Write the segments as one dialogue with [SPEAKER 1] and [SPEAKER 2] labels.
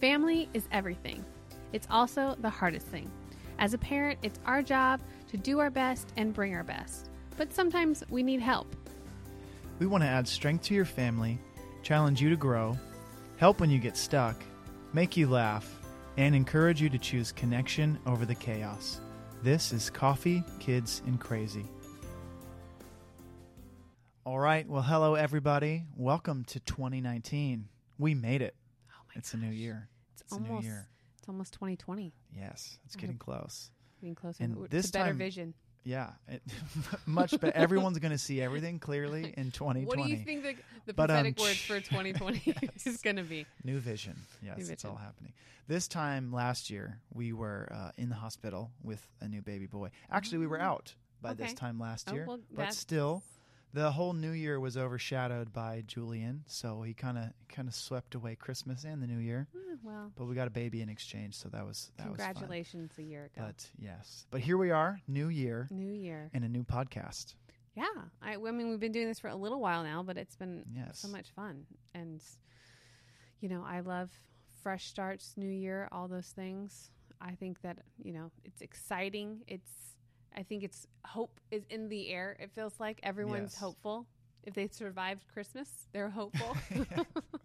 [SPEAKER 1] Family is everything. It's also the hardest thing. As a parent, it's our job to do our best and bring our best. But sometimes we need help.
[SPEAKER 2] We want to add strength to your family, challenge you to grow, help when you get stuck, make you laugh, and encourage you to choose connection over the chaos. This is Coffee, Kids, and Crazy. All right. Well, hello, everybody. Welcome to 2019. We made it.
[SPEAKER 1] Oh
[SPEAKER 2] It's a new year.
[SPEAKER 1] It's,
[SPEAKER 2] It's a
[SPEAKER 1] almost
[SPEAKER 2] new year.
[SPEAKER 1] it's almost 2020.
[SPEAKER 2] Yes, it's getting close.
[SPEAKER 1] Getting closer
[SPEAKER 2] And
[SPEAKER 1] to
[SPEAKER 2] this
[SPEAKER 1] better
[SPEAKER 2] time-
[SPEAKER 1] vision.
[SPEAKER 2] Yeah, it, much better. Everyone's going to see everything clearly in 2020.
[SPEAKER 1] What do you think the, the
[SPEAKER 2] But, um,
[SPEAKER 1] word for 2020 is going to be?
[SPEAKER 2] New vision. Yes,
[SPEAKER 1] New
[SPEAKER 2] it's all happening. This time last year, we were uh, in the hospital with a new baby boy. Actually, we were out by this time last
[SPEAKER 1] Oh,
[SPEAKER 2] year,
[SPEAKER 1] well,
[SPEAKER 2] but still, the whole new year was overshadowed by Julian. So he kind of kind of swept away Christmas and the new year.
[SPEAKER 1] Eh, well,
[SPEAKER 2] But we got a baby in exchange, so that was that was
[SPEAKER 1] congratulations a year ago.
[SPEAKER 2] But yes, but here we are, new year
[SPEAKER 1] New year.
[SPEAKER 2] and a new podcast.
[SPEAKER 1] Yeah. I, I mean, we've been doing this for a little while now, but it's been
[SPEAKER 2] Yes.
[SPEAKER 1] so much fun. And, you know, I love fresh starts, new year, all those things. I think that, you know, it's exciting. It's, I think it's hope is in the air. It feels like everyone's
[SPEAKER 2] Yes.
[SPEAKER 1] hopeful. If they survived Christmas, they're hopeful.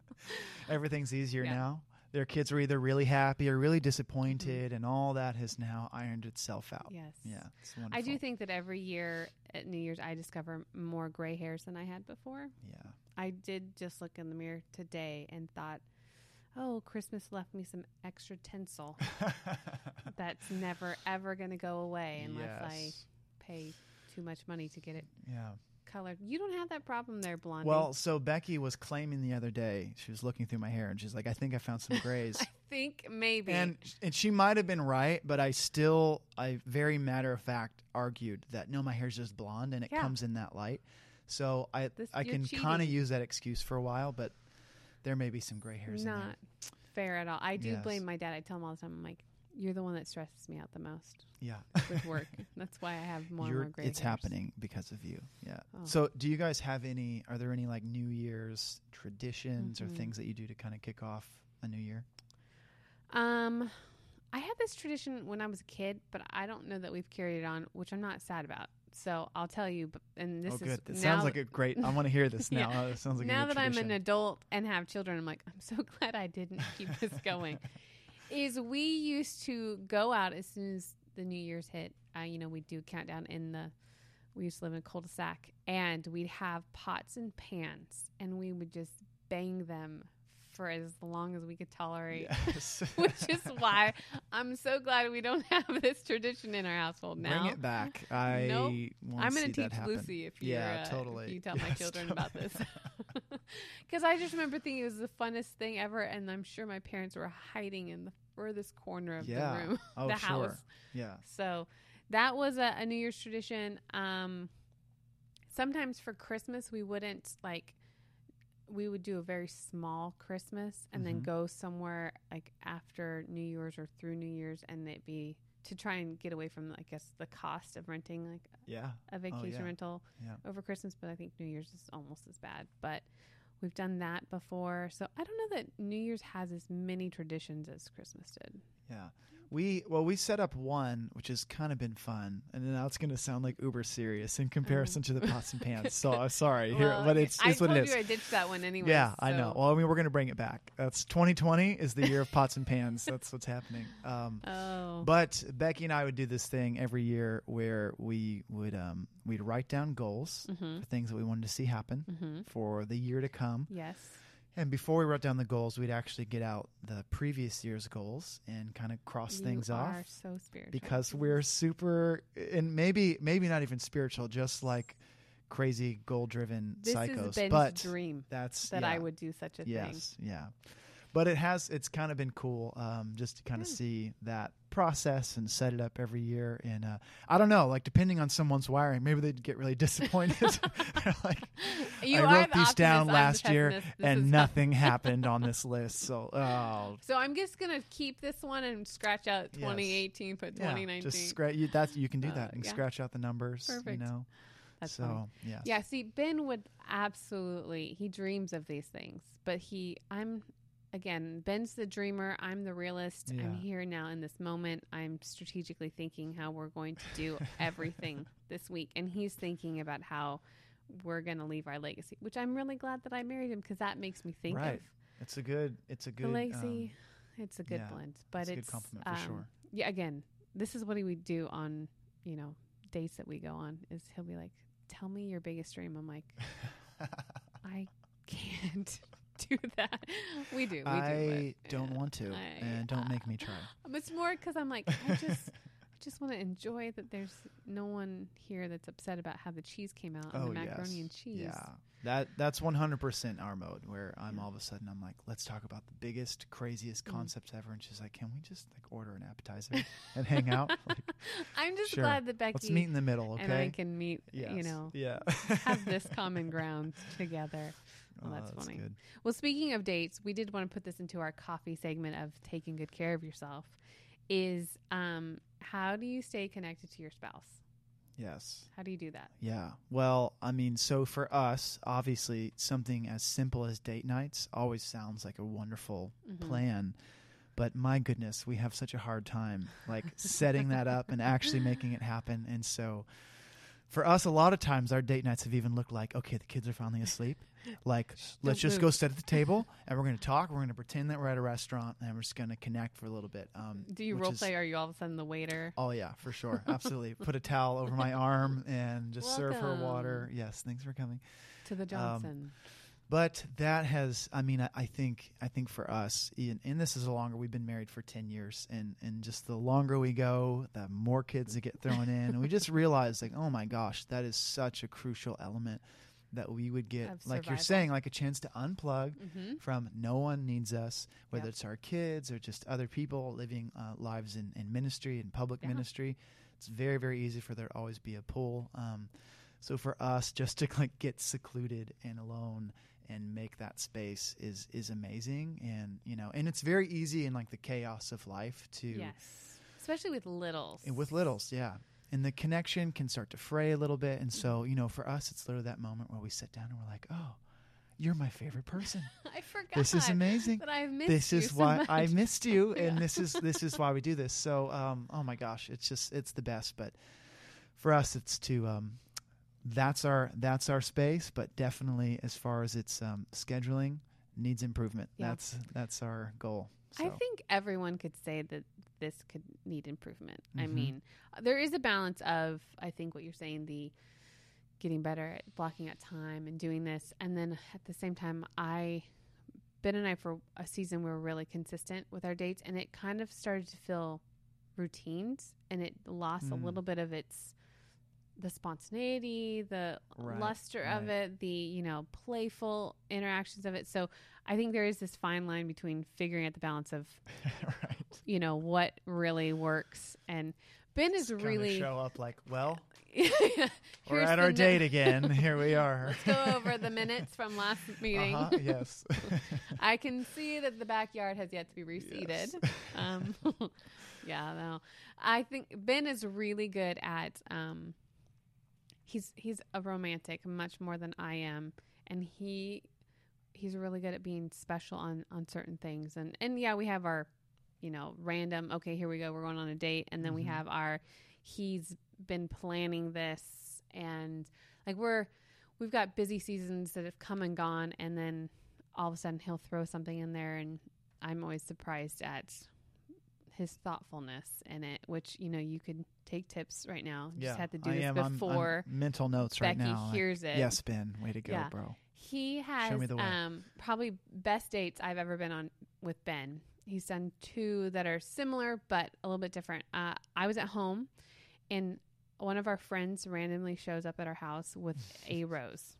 [SPEAKER 2] Everything's easier
[SPEAKER 1] Yeah.
[SPEAKER 2] now. Their kids were either really happy or really disappointed, mm-hmm. and all that has now ironed itself out.
[SPEAKER 1] yes.
[SPEAKER 2] Yeah.
[SPEAKER 1] I do think that every year at New Year's, I discover more gray hairs than I had before.
[SPEAKER 2] Yeah,
[SPEAKER 1] I did just look in the mirror today and thought, oh, Christmas left me some extra tinsel that's never, ever going to go away unless I pay too much money to get it
[SPEAKER 2] Yeah.
[SPEAKER 1] colored. You don't have that problem there, blonde.
[SPEAKER 2] Well, so Becky was claiming the other day she was looking through my hair, and she's like, "I think I found some grays."
[SPEAKER 1] I think maybe.
[SPEAKER 2] and and she might have been right, but I still, I very matter of fact argued that no, my hair's just blonde, and it
[SPEAKER 1] Yeah.
[SPEAKER 2] comes in that light. So I
[SPEAKER 1] This-
[SPEAKER 2] I can kind of use that excuse for a while, but there may be some gray hairs in there.
[SPEAKER 1] not fair at all. I do
[SPEAKER 2] Yes.
[SPEAKER 1] blame my dad. I tell him all the time, I'm like, you're the one that stresses me out the most
[SPEAKER 2] Yeah.
[SPEAKER 1] with work. That's why I have more and
[SPEAKER 2] You're-
[SPEAKER 1] more gray
[SPEAKER 2] it's
[SPEAKER 1] hairs.
[SPEAKER 2] happening because of you. Yeah.
[SPEAKER 1] Oh.
[SPEAKER 2] So, do you guys have any? Are there any like New Year's traditions or
[SPEAKER 1] Mhm.
[SPEAKER 2] things that you do to kind of kick off a new year?
[SPEAKER 1] Um, I had this tradition when I was a kid, but I don't know that we've carried it on, which I'm not sad about. So I'll tell you. But and this
[SPEAKER 2] oh,
[SPEAKER 1] is
[SPEAKER 2] good.
[SPEAKER 1] Now,
[SPEAKER 2] sounds like a great. I want to hear this
[SPEAKER 1] Yeah.
[SPEAKER 2] now. Oh, It sounds like
[SPEAKER 1] now that I'm an adult and have children. I'm like, I'm so glad I didn't keep this going. is we used to go out as soon as the New Year's hit. Uh, you know, we'd do countdown in the. We used to live in a cul-de-sac, and we'd have pots and pans, and we would just bang them for as long as we could tolerate.
[SPEAKER 2] Yes.
[SPEAKER 1] which is why I'm so glad we don't have this tradition in our household now.
[SPEAKER 2] Bring it back. I
[SPEAKER 1] nope. I'm going to teach. Lucy if, you're, uh,
[SPEAKER 2] totally.
[SPEAKER 1] if you tell my
[SPEAKER 2] Yes,
[SPEAKER 1] children about this. Because I just remember thinking it was the funnest thing ever, and I'm sure my parents were hiding in the furthest corner of
[SPEAKER 2] Yeah.
[SPEAKER 1] the room,
[SPEAKER 2] Oh,
[SPEAKER 1] the
[SPEAKER 2] sure.
[SPEAKER 1] house.
[SPEAKER 2] Yeah.
[SPEAKER 1] So that was a, a New Year's tradition. Um, sometimes for Christmas, we wouldn't like. We would do a very small Christmas and then
[SPEAKER 2] Mhm.
[SPEAKER 1] go somewhere like after New Year's or through New Year's, and it'd be to try and get away from, I guess, the cost of renting like
[SPEAKER 2] Yeah.
[SPEAKER 1] a vacation
[SPEAKER 2] Oh, yeah.
[SPEAKER 1] rental
[SPEAKER 2] Yeah.
[SPEAKER 1] over Christmas. But I think New Year's is almost as bad. But we've done that before, so I don't know that New Year's has as many traditions as Christmas did.
[SPEAKER 2] Yeah. We well we set up one which has kind of been fun, and now it's going to sound like uber serious in comparison to the pots and pans. So I'm sorry here.
[SPEAKER 1] Well,
[SPEAKER 2] but it's
[SPEAKER 1] I
[SPEAKER 2] what
[SPEAKER 1] told
[SPEAKER 2] it is.
[SPEAKER 1] you I ditched that one anyway.
[SPEAKER 2] yeah, I know. Well, I mean, we're going to bring it back. That's 2020 is the year of pots and pans. That's what's happening. Um,
[SPEAKER 1] Oh.
[SPEAKER 2] but Becky and I would do this thing every year where we would um, we'd write down goals
[SPEAKER 1] Mm-hmm.
[SPEAKER 2] for things that we wanted to see happen
[SPEAKER 1] Mm-hmm.
[SPEAKER 2] for the year to come.
[SPEAKER 1] Yes.
[SPEAKER 2] And before we wrote down the goals, we'd actually get out the previous year's goals and kind of cross
[SPEAKER 1] you
[SPEAKER 2] things
[SPEAKER 1] are
[SPEAKER 2] off
[SPEAKER 1] so spiritual.
[SPEAKER 2] because we're super and maybe maybe not even spiritual, just like crazy goal driven psychos. but
[SPEAKER 1] dream
[SPEAKER 2] that's
[SPEAKER 1] that
[SPEAKER 2] yeah,
[SPEAKER 1] I would do such a thing.
[SPEAKER 2] yes, yeah. But it has it's kind of been cool um, just to kind of
[SPEAKER 1] Yeah.
[SPEAKER 2] see that process and set it up every year. And uh, I don't know, like depending on someone's wiring, maybe they'd get really disappointed. like
[SPEAKER 1] You
[SPEAKER 2] I wrote these down
[SPEAKER 1] optimist, I'm the
[SPEAKER 2] last year.
[SPEAKER 1] This
[SPEAKER 2] and nothing happened on this list. So oh
[SPEAKER 1] So I'm just gonna keep this one and scratch out
[SPEAKER 2] Yes.
[SPEAKER 1] 2018, put
[SPEAKER 2] yeah,
[SPEAKER 1] 2019.
[SPEAKER 2] just scratch you. That's you can do
[SPEAKER 1] Uh,
[SPEAKER 2] that and
[SPEAKER 1] yeah.
[SPEAKER 2] scratch out the numbers.
[SPEAKER 1] Perfect.
[SPEAKER 2] You know.
[SPEAKER 1] That's
[SPEAKER 2] so
[SPEAKER 1] funny.
[SPEAKER 2] yeah.
[SPEAKER 1] Yeah, see, Ben would absolutely. He dreams of these things, but he, I'm, again, Ben's the dreamer. I'm the realist. I'm here now in this moment. I'm strategically thinking how we're going to do everything this week. And he's thinking about how we're going to leave our legacy, which I'm really glad that I married him because that makes me think
[SPEAKER 2] Right.
[SPEAKER 1] of
[SPEAKER 2] It's a good. It's a good
[SPEAKER 1] the legacy.
[SPEAKER 2] um,
[SPEAKER 1] it's a good
[SPEAKER 2] yeah,
[SPEAKER 1] blend, but
[SPEAKER 2] it's a good compliment for
[SPEAKER 1] um,
[SPEAKER 2] sure.
[SPEAKER 1] Yeah, again, this is what he would do on, you know, dates that we go on. Is he'll be like, "Tell me your biggest dream." I'm like, I can't do that. We do. We
[SPEAKER 2] I
[SPEAKER 1] do.
[SPEAKER 2] don't
[SPEAKER 1] but,
[SPEAKER 2] want to,
[SPEAKER 1] I-
[SPEAKER 2] and don't make me try.
[SPEAKER 1] uh, It's more because I'm like, I just, I just want to enjoy that. There's no one here that's upset about how the cheese came out and
[SPEAKER 2] Oh
[SPEAKER 1] the macaroni
[SPEAKER 2] yes,
[SPEAKER 1] and cheese.
[SPEAKER 2] yeah. That that's one hundred percent our mode. Where I'm all of a sudden I'm like, let's talk about the biggest, craziest
[SPEAKER 1] Mm.
[SPEAKER 2] concepts ever, and she's like, can we just like order an appetizer and hang out? Like,
[SPEAKER 1] I'm just
[SPEAKER 2] Sure.
[SPEAKER 1] glad that Becky
[SPEAKER 2] let's meet in the middle, okay?
[SPEAKER 1] and I can meet.
[SPEAKER 2] yes.
[SPEAKER 1] You know,
[SPEAKER 2] yeah.
[SPEAKER 1] have this common ground together. Well,
[SPEAKER 2] Oh,
[SPEAKER 1] that's funny.
[SPEAKER 2] good.
[SPEAKER 1] Well, speaking of dates, we did want to put this into our coffee segment of taking good care of yourself. Is um, how do you stay connected to your spouse?
[SPEAKER 2] Yes.
[SPEAKER 1] How do you do that?
[SPEAKER 2] Yeah. Well, I mean, so for us, obviously, something as simple as date nights always sounds like a wonderful
[SPEAKER 1] Mhm.
[SPEAKER 2] plan. But my goodness, we have such a hard time like setting that up and actually making it happen. And so for us, a lot of times our date nights have even looked like, okay, the kids are finally asleep. Like, let's just go sit at the table and we're going to talk. We're going to pretend that we're at a restaurant and we're just going to connect for a little bit. Um,
[SPEAKER 1] Do you role
[SPEAKER 2] is-
[SPEAKER 1] play? Are you all of a sudden the waiter?
[SPEAKER 2] Oh yeah, for sure, absolutely. Put a towel over my arm and just serve her water. Yes, thanks for coming.
[SPEAKER 1] To the Johnson.
[SPEAKER 2] But that has, I mean, I, I think, I think for us, and, and this is a longer. We've been married for ten years, and and just the longer we go, the more kids that get thrown in, and we just realize, like, oh my gosh, that is such a crucial element that we would get,
[SPEAKER 1] Of
[SPEAKER 2] like you're saying, like a chance to unplug
[SPEAKER 1] mm-hmm.
[SPEAKER 2] from no one needs us, whether it's our kids or just other people living uh, lives in, in ministry and public
[SPEAKER 1] Yeah.
[SPEAKER 2] ministry. It's very, very easy for there to always be a pull. Um, so for us, just to like get secluded and alone and make that space is is amazing, and you know, and it's very easy in like the chaos of life to
[SPEAKER 1] Yes. Especially with littles.
[SPEAKER 2] and with littles, yeah. And the connection can start to fray a little bit, and so you know, for us, it's literally that moment where we sit down and we're like, "Oh, you're my favorite person.
[SPEAKER 1] I forgot.
[SPEAKER 2] This is amazing
[SPEAKER 1] That I've missed
[SPEAKER 2] this is
[SPEAKER 1] so
[SPEAKER 2] why
[SPEAKER 1] much.
[SPEAKER 2] I missed you, and
[SPEAKER 1] Yeah.
[SPEAKER 2] this is this is why we do this. So, um, oh my gosh, it's just it's the best. But for us, it's to um, that's our that's our space. But definitely, as far as its um, scheduling, needs improvement.
[SPEAKER 1] Yeah.
[SPEAKER 2] That's that's our goal.
[SPEAKER 1] I think everyone could say that this could need improvement. I
[SPEAKER 2] Mhm.
[SPEAKER 1] mean, there is a balance of I think what you're saying the getting better at blocking out time and doing this and then at the same time I Ben and I for a season we were really consistent with our dates and it kind of started to feel routines and it lost a
[SPEAKER 2] Mm.
[SPEAKER 1] little bit of its the spontaneity, the
[SPEAKER 2] Right,
[SPEAKER 1] luster of it, the you know playful interactions of it. So I think there is this fine line between figuring out the balance of
[SPEAKER 2] right.
[SPEAKER 1] you know what really works and Ben is
[SPEAKER 2] Just
[SPEAKER 1] really
[SPEAKER 2] show up like, well, we're at our date again. Here we are.
[SPEAKER 1] Let's go over the minutes from last meeting.
[SPEAKER 2] Uh-huh, yes.
[SPEAKER 1] I can see that the backyard has yet to be reseeded.
[SPEAKER 2] Yes.
[SPEAKER 1] Um, yeah, no. I think Ben is really good at. Um, he's he's a romantic much more than I am, and he he's really good at being special on on certain things. And and yeah, we have our you know random. Okay, here we go. We're going on a date, and then we
[SPEAKER 2] Mhm.
[SPEAKER 1] have our. He's been planning this, and like we're we've got busy seasons that have come and gone, and then all of a sudden he'll throw something in there, and I'm always surprised at his thoughtfulness in it. Which you know you could take tips right now. You
[SPEAKER 2] yeah,
[SPEAKER 1] just have to do
[SPEAKER 2] I
[SPEAKER 1] this
[SPEAKER 2] am. I'm- I'm
[SPEAKER 1] before
[SPEAKER 2] mental notes right
[SPEAKER 1] Becky
[SPEAKER 2] now. like,
[SPEAKER 1] hears it.
[SPEAKER 2] Yes, Ben. Way to go,
[SPEAKER 1] Yeah.
[SPEAKER 2] bro.
[SPEAKER 1] He has
[SPEAKER 2] me the way.
[SPEAKER 1] um, probably best dates I've ever been on with Ben. He's done two that are similar but a little bit different. Uh, I was at home, and one of our friends randomly shows up at our house with a rose.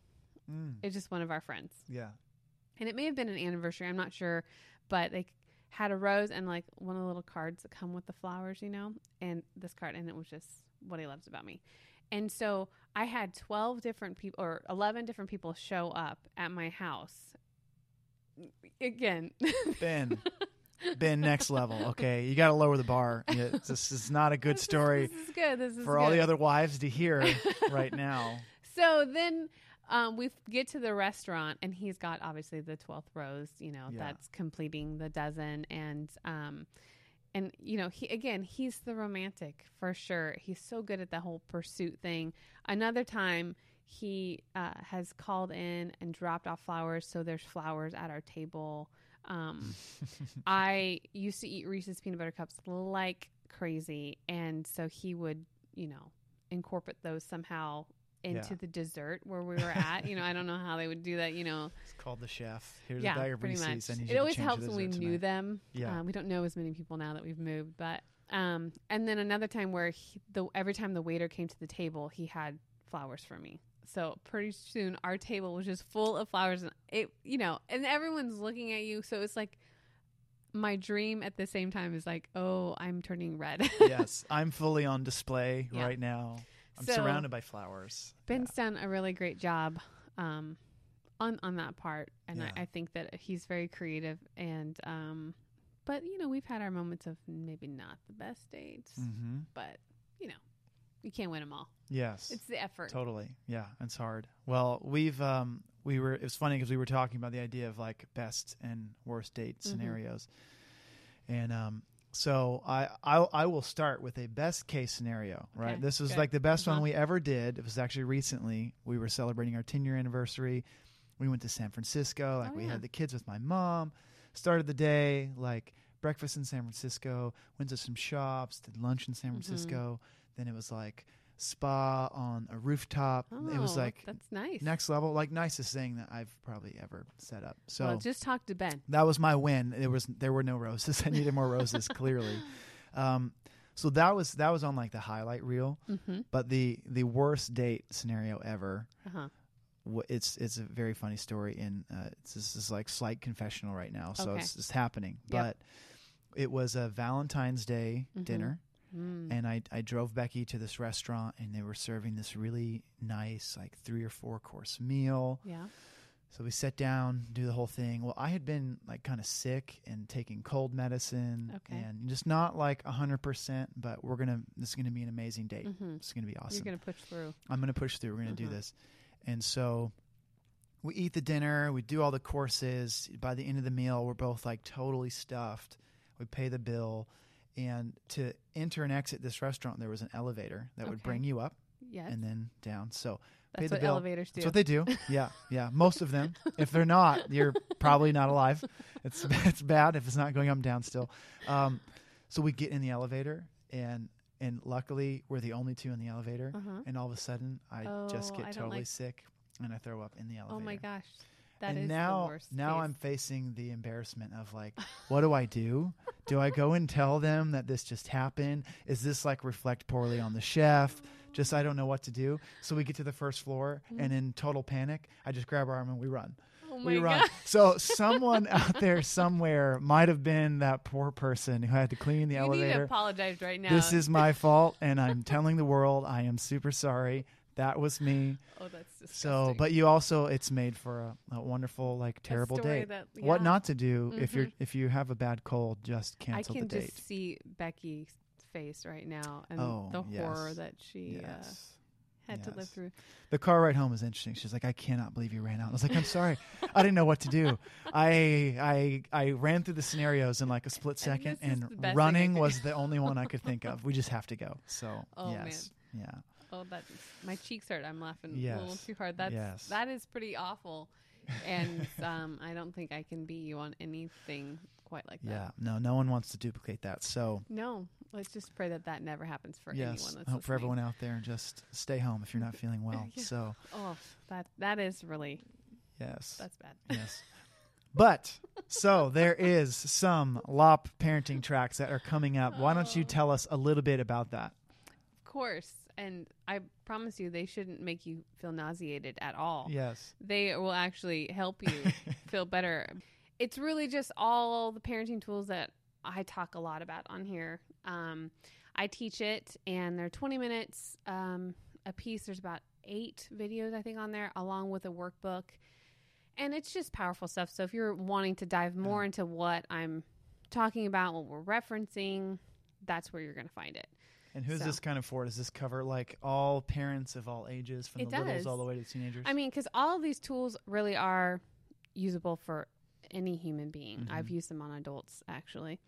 [SPEAKER 2] Mm,
[SPEAKER 1] It's just one of our friends,
[SPEAKER 2] yeah.
[SPEAKER 1] and it may have been an anniversary. I'm not sure, but they had a rose and like one of the little cards that come with the flowers, you know, and this card, and it was just what he loves about me. And so I had 12 different people or 11 different people show up at my house. Again,
[SPEAKER 2] Ben. Ben, next level. Okay, you got to lower the bar. Yeah, this is not a good
[SPEAKER 1] This is-
[SPEAKER 2] story
[SPEAKER 1] This is good. This is
[SPEAKER 2] for all the other wives to hear right now.
[SPEAKER 1] So then um, we get to the restaurant, and he's got obviously the twelfth rose. You know,
[SPEAKER 2] Yeah.
[SPEAKER 1] that's completing the dozen, and um, and you know, he again, he's the romantic for sure. He's so good at the whole pursuit thing. Another time, he uh, has called in and dropped off flowers, so there's flowers at our table. Um, I used to eat Reese's peanut butter cups like crazy, and so he would, you know, incorporate those somehow into
[SPEAKER 2] Yeah.
[SPEAKER 1] the dessert where we were at. you know, I don't know how they would do that. You know,
[SPEAKER 2] It's called the chef. Here's
[SPEAKER 1] yeah,
[SPEAKER 2] a bag of
[SPEAKER 1] pretty
[SPEAKER 2] Reese's.
[SPEAKER 1] much.
[SPEAKER 2] I
[SPEAKER 1] It always helps when we
[SPEAKER 2] dessert
[SPEAKER 1] knew them.
[SPEAKER 2] Yeah.
[SPEAKER 1] Um, we don't know as many people now that we've moved, but um, and then another time where he, the every time the waiter came to the table, he had flowers for me. So pretty soon our table was just full of flowers, and it, you know, and everyone's looking at you. So it's like my dream at the same time is like, oh, I'm turning red.
[SPEAKER 2] yes, I'm fully on display
[SPEAKER 1] Yeah.
[SPEAKER 2] right now. I'm
[SPEAKER 1] So-
[SPEAKER 2] surrounded by flowers.
[SPEAKER 1] Ben's done a really great job um, on on that part, and
[SPEAKER 2] Yeah.
[SPEAKER 1] I, I think that he's very creative. And um, but you know, we've had our moments of maybe not the best dates,
[SPEAKER 2] hmm
[SPEAKER 1] but you know, you can't win them all.
[SPEAKER 2] Yes,
[SPEAKER 1] It's the effort.
[SPEAKER 2] totally. Yeah, it's hard. Well, we've um, we were. It was funny because we were talking about the idea of like best and worst date
[SPEAKER 1] Mhm.
[SPEAKER 2] scenarios, and um, so I, I I will start with a best case scenario. Right.
[SPEAKER 1] Okay,
[SPEAKER 2] This is
[SPEAKER 1] good.
[SPEAKER 2] like the best
[SPEAKER 1] Uh-huh.
[SPEAKER 2] one we ever did. It was actually recently. We were celebrating our 10 year anniversary. We went to San Francisco. Like
[SPEAKER 1] Oh,
[SPEAKER 2] we
[SPEAKER 1] yeah.
[SPEAKER 2] had the kids with my mom. Started the day like breakfast in San Francisco. Went to some shops. Did lunch in San
[SPEAKER 1] Mhm.
[SPEAKER 2] Francisco. Then it was like spa on a rooftop.
[SPEAKER 1] Oh,
[SPEAKER 2] it was like
[SPEAKER 1] that's nice.
[SPEAKER 2] next level, like nicest thing that I've probably ever set up. So
[SPEAKER 1] well, just talk to Ben.
[SPEAKER 2] that was my win. There was there were no roses. I needed more roses clearly. Um, so that was that was on like the highlight reel.
[SPEAKER 1] Mm-hmm.
[SPEAKER 2] But the the worst date scenario ever.
[SPEAKER 1] Uh-huh.
[SPEAKER 2] It's it's a very funny story, and uh, it's, this is like slight confessional right now, so
[SPEAKER 1] Okay.
[SPEAKER 2] it's just happening.
[SPEAKER 1] Yep.
[SPEAKER 2] But it was a Valentine's Day
[SPEAKER 1] Mhm.
[SPEAKER 2] dinner,
[SPEAKER 1] Mm.
[SPEAKER 2] and I I drove Becky to this restaurant, and they were serving this really nice like three or four course meal.
[SPEAKER 1] yeah.
[SPEAKER 2] So we sat down, do the whole thing. Well, I had been like kind of sick and taking cold medicine,
[SPEAKER 1] Okay.
[SPEAKER 2] and just not like hundred percent. But we're gonna this is gonna be an amazing date.
[SPEAKER 1] Mm-hmm.
[SPEAKER 2] It's gonna be awesome.
[SPEAKER 1] You're gonna push through.
[SPEAKER 2] I'm going to push through. We're going to
[SPEAKER 1] Mhm.
[SPEAKER 2] do this. And so we eat the dinner, we do all the courses. By the end of the meal, we're both like totally stuffed. We pay the bill. And to enter and exit this restaurant, there was an elevator that would bring you up
[SPEAKER 1] Yes.
[SPEAKER 2] and then down. So pay
[SPEAKER 1] that's
[SPEAKER 2] the
[SPEAKER 1] what
[SPEAKER 2] bill.
[SPEAKER 1] elevators do.
[SPEAKER 2] that's what they do. Yeah, yeah. Most of them. If they're not, you're probably not alive. It's it's bad if it's not going up and down still. Um, so we get in the elevator, and and luckily we're the only two in the elevator
[SPEAKER 1] uh-huh.
[SPEAKER 2] and all of a sudden I just
[SPEAKER 1] Oh,
[SPEAKER 2] get
[SPEAKER 1] I
[SPEAKER 2] totally
[SPEAKER 1] like-
[SPEAKER 2] sick and I throw up in the elevator.
[SPEAKER 1] Oh my gosh. that is
[SPEAKER 2] and now,
[SPEAKER 1] the worst.
[SPEAKER 2] now
[SPEAKER 1] case.
[SPEAKER 2] I'm facing the embarrassment of like, what do I do? do I go and tell them that this just happened? Is this like reflect poorly on the chef? Just I don't know what to do. So we get to the first floor, mm-hmm. and in total panic, I just grab our arm and we run.
[SPEAKER 1] Oh
[SPEAKER 2] we run.
[SPEAKER 1] god.
[SPEAKER 2] So someone out there somewhere might have been that poor person who had to clean the
[SPEAKER 1] you need to
[SPEAKER 2] elevator.
[SPEAKER 1] apologize right now.
[SPEAKER 2] This is my fault, and I'm telling the world I am super sorry. That was me.
[SPEAKER 1] Oh, that's disgusting.
[SPEAKER 2] So, but you also, it's made for a, a wonderful, like, terrible date.
[SPEAKER 1] that-
[SPEAKER 2] What not to do if you're
[SPEAKER 1] Mhm.
[SPEAKER 2] if you have a bad cold, just cancel
[SPEAKER 1] can
[SPEAKER 2] the date.
[SPEAKER 1] I can just see Becky's face right now and
[SPEAKER 2] Oh,
[SPEAKER 1] the
[SPEAKER 2] yes.
[SPEAKER 1] horror that she uh,
[SPEAKER 2] yes.
[SPEAKER 1] had to live through.
[SPEAKER 2] The car ride home was interesting. She's like, I cannot believe you ran out. I was like, I'm sorry. I didn't know what to do. I I I ran through the scenarios in like a split second,
[SPEAKER 1] is
[SPEAKER 2] and
[SPEAKER 1] the best thing I
[SPEAKER 2] running was the only one I could think of. We just have to go. So
[SPEAKER 1] Oh,
[SPEAKER 2] yes, yeah.
[SPEAKER 1] Oh, that my cheeks hurt. I'm laughing a little too hard. That's
[SPEAKER 2] Yes.
[SPEAKER 1] that is pretty awful, and um, I don't think I can beat you on anything quite like that.
[SPEAKER 2] Yeah, no, no one wants to duplicate that. So
[SPEAKER 1] No, let's just pray that that never happens for
[SPEAKER 2] yes,
[SPEAKER 1] anyone. That's
[SPEAKER 2] hope for everyone out there, and just stay home if you're not feeling well.
[SPEAKER 1] Yeah.
[SPEAKER 2] So
[SPEAKER 1] Oh, that that is really
[SPEAKER 2] yes,
[SPEAKER 1] that's bad.
[SPEAKER 2] yes. But so there is some LOP parenting tracks that are coming up. Why don't you
[SPEAKER 1] Oh.
[SPEAKER 2] tell us a little bit about that?
[SPEAKER 1] Of course, and I promise you, they shouldn't make you feel nauseated at all.
[SPEAKER 2] Yes.
[SPEAKER 1] They will actually help you feel better. It's really just all the parenting tools that I talk a lot about on here. Um, I teach it, and they're 20 minutes um, a piece. There's about eight videos, I think, on there, along with a workbook. And it's just powerful stuff. So if you're wanting to dive more into what I'm talking about, what we're referencing, that's where you're going to find it.
[SPEAKER 2] And who's
[SPEAKER 1] So-
[SPEAKER 2] this kind of for? Does this cover like all parents of all ages, from
[SPEAKER 1] It
[SPEAKER 2] the littles all the way to teenagers?
[SPEAKER 1] I mean, because all of these tools really are usable for any human being. I've
[SPEAKER 2] Mhm.
[SPEAKER 1] used them on adults, actually.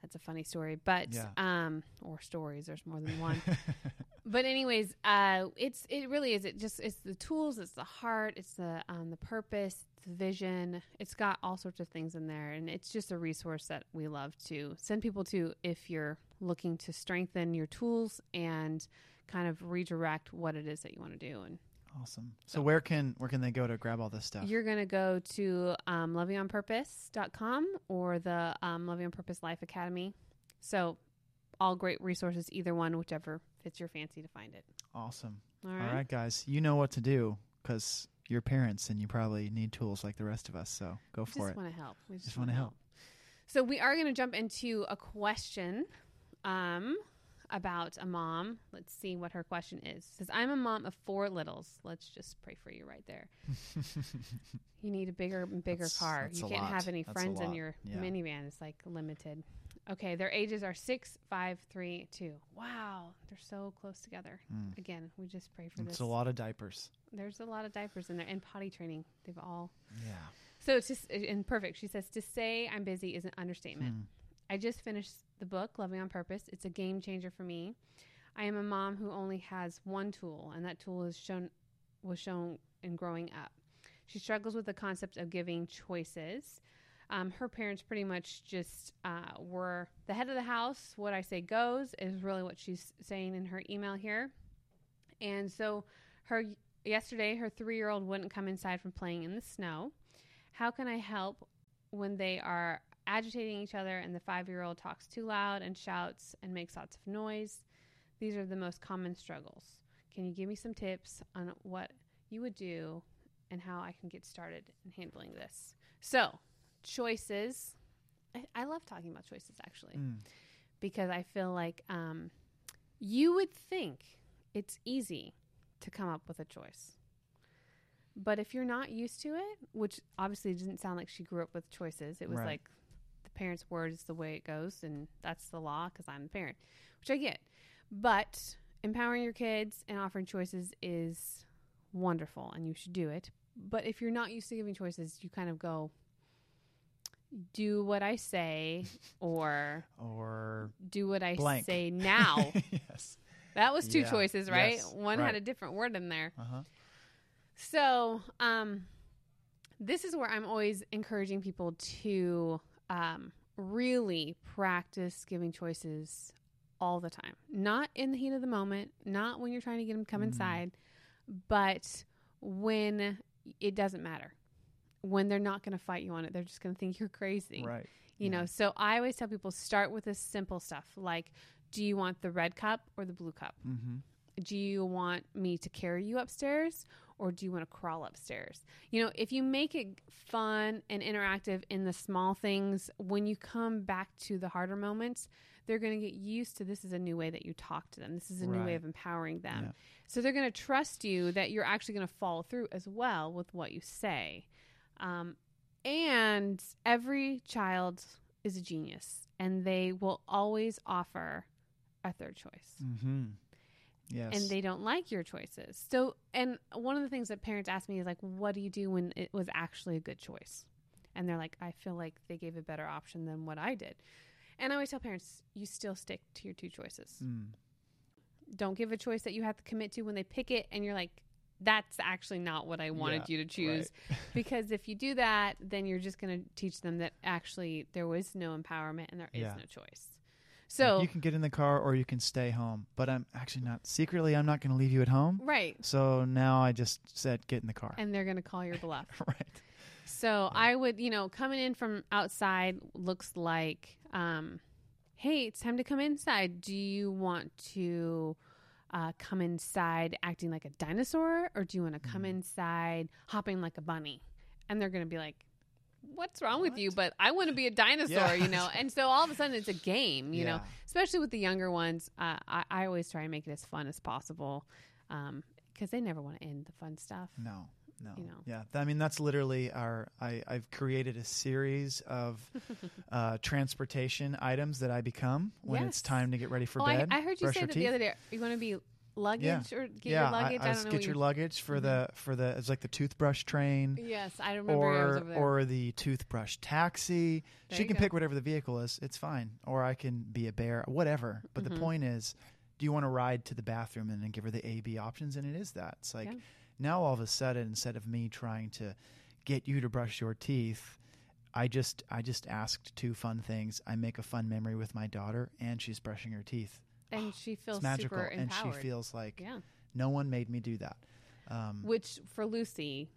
[SPEAKER 1] That's a funny story, but
[SPEAKER 2] Yeah.
[SPEAKER 1] um, or stories. There's more than one. but anyways, uh, it's it really is. It just it's the tools, it's the heart, it's the um, the purpose, the vision. It's got all sorts of things in there, and it's just a resource that we love to send people to if you're looking to strengthen your tools and kind of redirect what it is that you want to do and
[SPEAKER 2] awesome. So where can where can they go to grab all this stuff?
[SPEAKER 1] you're going to go to um, lovingonpurpose.com or the um, Loving on Purpose Life Academy. So, all great resources, either one, whichever fits your fancy to find it.
[SPEAKER 2] awesome.
[SPEAKER 1] All
[SPEAKER 2] All
[SPEAKER 1] right.
[SPEAKER 2] right, guys, you know what to do because you're parents and you probably need tools like the rest of us. So go
[SPEAKER 1] We
[SPEAKER 2] for it.
[SPEAKER 1] just want to help. We just,
[SPEAKER 2] Just
[SPEAKER 1] want to
[SPEAKER 2] help.
[SPEAKER 1] So, we are going to jump into a question um, about a mom. Let's see what her question is. It says, I'm a mom of four littles. Let's just pray for you right there. You need a bigger bigger
[SPEAKER 2] That's-
[SPEAKER 1] car.
[SPEAKER 2] that's
[SPEAKER 1] You can't
[SPEAKER 2] lot.
[SPEAKER 1] have any
[SPEAKER 2] That's
[SPEAKER 1] friends in your
[SPEAKER 2] Yeah.
[SPEAKER 1] minivan. It's like limited. Okay, their ages are six, five, three, two. Wow, they're so close together.
[SPEAKER 2] Mm.
[SPEAKER 1] Again, we just pray for
[SPEAKER 2] It's
[SPEAKER 1] this.
[SPEAKER 2] a lot of diapers.
[SPEAKER 1] There's a lot of diapers in there and potty training. They've all.
[SPEAKER 2] Yeah.
[SPEAKER 1] So it's just and perfect. She says to say I'm busy is an understatement.
[SPEAKER 2] Hmm.
[SPEAKER 1] I just finished the book, Loving on Purpose. It's a game changer for me. I am a mom who only has one tool, and that tool is shown was shown in growing up. She struggles with the concept of giving choices. Um, her parents pretty much just uh, were the head of the house. What I say goes is really what she's saying in her email here. And so, her yesterday, her three-year-old wouldn't come inside from playing in the snow. How can I help when they are agitating each other and the five year old talks too loud and shouts and makes lots of noise. These are the most common struggles. Can you give me some tips on what you would do and how I can get started in handling this? So, choices. I, I love talking about choices actually
[SPEAKER 2] Mm.
[SPEAKER 1] because I feel like um, you would think it's easy to come up with a choice. But if you're not used to it, which obviously didn't sound like she grew up with choices, it was
[SPEAKER 2] Right.
[SPEAKER 1] like parent's word is the way it goes, and that's the law because I'm the parent, which I get. But empowering your kids and offering choices is wonderful, and you should do it. But if you're not used to giving choices, you kind of go, do what I say, or
[SPEAKER 2] Or
[SPEAKER 1] do what I
[SPEAKER 2] Blank.
[SPEAKER 1] say now.
[SPEAKER 2] yes.
[SPEAKER 1] that was two
[SPEAKER 2] Yeah.
[SPEAKER 1] choices, right?
[SPEAKER 2] Yes.
[SPEAKER 1] One had a different word in there.
[SPEAKER 2] Uh huh.
[SPEAKER 1] So, um, this is where I'm always encouraging people to um, really practice giving choices all the time. Not in the heat of the moment, not when you're trying to get them to come
[SPEAKER 2] Mhm.
[SPEAKER 1] inside, but when it doesn't matter. When they're not going to fight you on it, they're just going to think you're crazy.
[SPEAKER 2] Right.
[SPEAKER 1] You
[SPEAKER 2] Yeah.
[SPEAKER 1] know, so I always tell people start with this simple stuff like, do you want the red cup or the blue cup?
[SPEAKER 2] Mm-hmm.
[SPEAKER 1] do you want me to carry you upstairs or do you want to crawl upstairs? You know, if you make it fun and interactive in the small things, when you come back to the harder moments, they're going to get used to this is a new way that you talk to them. This is a new way of empowering them.
[SPEAKER 2] Yeah.
[SPEAKER 1] So they're going to trust you that you're actually going to follow through as well with what you say. Um, and every child is a genius and they will always offer a third choice
[SPEAKER 2] Mm-hmm. Yes.
[SPEAKER 1] and they don't like your choices. So, and one of the things that parents ask me is like, what do you do when it was actually a good choice? And they're like, I feel like they gave a better option than what I did. And I always tell parents, you still stick to your two choices.
[SPEAKER 2] Mm.
[SPEAKER 1] Don't give a choice that you have to commit to when they pick it and you're like, that's actually not what I wanted
[SPEAKER 2] Yeah,
[SPEAKER 1] you to choose. because if you do that, then you're just going to teach them that actually there was no empowerment and there is
[SPEAKER 2] Yeah.
[SPEAKER 1] no choice. So,
[SPEAKER 2] you can get in the car or you can stay home, but I'm actually not secretly. I'm not going to leave you at home.
[SPEAKER 1] right.
[SPEAKER 2] So now I just said get in the car.
[SPEAKER 1] And they're going to call your bluff.
[SPEAKER 2] right.
[SPEAKER 1] So I would, you know, coming in from outside looks like, um, hey, it's time to come inside. Do you want to uh, come inside acting like a dinosaur, or do you want to come
[SPEAKER 2] Mhm.
[SPEAKER 1] inside hopping like a bunny? And they're going to be like, "What's wrong with you?" But I want to be a dinosaur,
[SPEAKER 2] Yeah.
[SPEAKER 1] you know. And so all of a sudden, it's a game, you know. Especially with the younger ones, uh, I, I always try and make it as fun as possible because they never want to end the fun stuff.
[SPEAKER 2] No. no.
[SPEAKER 1] you know.
[SPEAKER 2] Yeah, I mean that's literally our. I, I've created a series of uh, transportation items that I become when it's time to get ready for
[SPEAKER 1] oh,
[SPEAKER 2] bed.
[SPEAKER 1] I heard you say that
[SPEAKER 2] teeth.
[SPEAKER 1] the other day. You want to be luggage or get
[SPEAKER 2] yeah,
[SPEAKER 1] your luggage?
[SPEAKER 2] I, I, get your
[SPEAKER 1] you-
[SPEAKER 2] luggage for the for the it's like the toothbrush train.
[SPEAKER 1] Yes, I remember I
[SPEAKER 2] Or
[SPEAKER 1] there.
[SPEAKER 2] or the toothbrush taxi.
[SPEAKER 1] There
[SPEAKER 2] she can
[SPEAKER 1] go.
[SPEAKER 2] pick whatever the vehicle is. It's fine. Or I can be a bear, whatever. But
[SPEAKER 1] Mhm.
[SPEAKER 2] the point is, do you want to ride to the bathroom and then give her the A B options? And it is that. It's like
[SPEAKER 1] Yeah.
[SPEAKER 2] now all of a sudden, instead of me trying to get you to brush your teeth, I just I just asked two fun things. I make a fun memory with my daughter, and she's brushing her teeth.
[SPEAKER 1] And she feels
[SPEAKER 2] magical, and she feels like
[SPEAKER 1] yeah.
[SPEAKER 2] no one made me do that. Um,
[SPEAKER 1] Which for Lucy,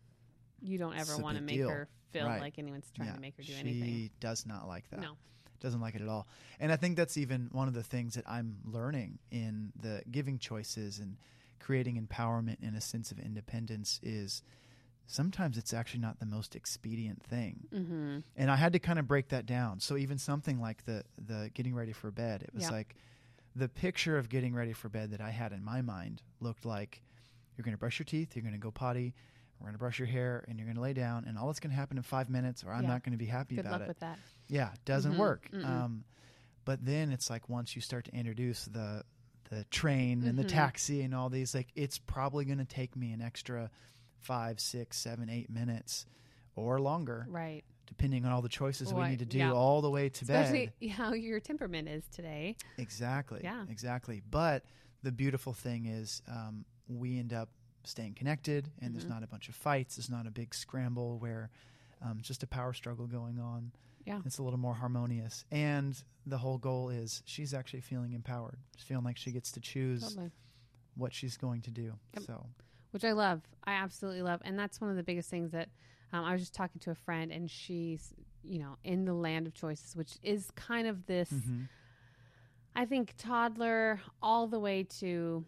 [SPEAKER 1] you don't ever want to make
[SPEAKER 2] deal.
[SPEAKER 1] her feel
[SPEAKER 2] Right.
[SPEAKER 1] like anyone's trying
[SPEAKER 2] yeah,
[SPEAKER 1] to make her do
[SPEAKER 2] she
[SPEAKER 1] anything.
[SPEAKER 2] She does not like that.
[SPEAKER 1] No.
[SPEAKER 2] doesn't like it at all. And I think that's even one of the things that I'm learning in the giving choices and creating empowerment and a sense of independence is sometimes it's actually not the most expedient thing.
[SPEAKER 1] Mm-hmm.
[SPEAKER 2] And I had to kind of break that down. So even something like the the getting ready for bed, it was like the picture of getting ready for bed that I had in my mind looked like you're going to brush your teeth, you're going to go potty, we're going to brush your hair, and you're going to lay down, and all that's going to happen in five minutes, or I'm
[SPEAKER 1] Yeah.
[SPEAKER 2] not going to be happy
[SPEAKER 1] Good
[SPEAKER 2] about
[SPEAKER 1] luck
[SPEAKER 2] it.
[SPEAKER 1] with that.
[SPEAKER 2] Yeah, doesn't
[SPEAKER 1] Mhm.
[SPEAKER 2] work. Um, but then it's like once you start to introduce the the train and the
[SPEAKER 1] Mhm.
[SPEAKER 2] taxi and all these, like it's probably going to take me an extra five, six, seven, eight minutes or longer,
[SPEAKER 1] Right.
[SPEAKER 2] Depending on all the choices we need to do
[SPEAKER 1] yeah.
[SPEAKER 2] all the way to
[SPEAKER 1] Especially
[SPEAKER 2] bed.
[SPEAKER 1] how your temperament is today.
[SPEAKER 2] Exactly.
[SPEAKER 1] Yeah.
[SPEAKER 2] Exactly. But the beautiful thing is, um, we end up staying connected, and there's
[SPEAKER 1] Mhm.
[SPEAKER 2] not a bunch of fights. There's not a big scramble where um, just a power struggle going on.
[SPEAKER 1] Yeah.
[SPEAKER 2] It's a little more harmonious. And the whole goal is she's actually feeling empowered. She's feeling like she gets to choose
[SPEAKER 1] Totally.
[SPEAKER 2] what she's going to do.
[SPEAKER 1] Yep.
[SPEAKER 2] So,
[SPEAKER 1] which I love. I absolutely love, and that's one of the biggest things that um, I was just talking to a friend, and she's you know in the land of choices, which is kind of this.
[SPEAKER 2] mhm.
[SPEAKER 1] I think toddler all the way to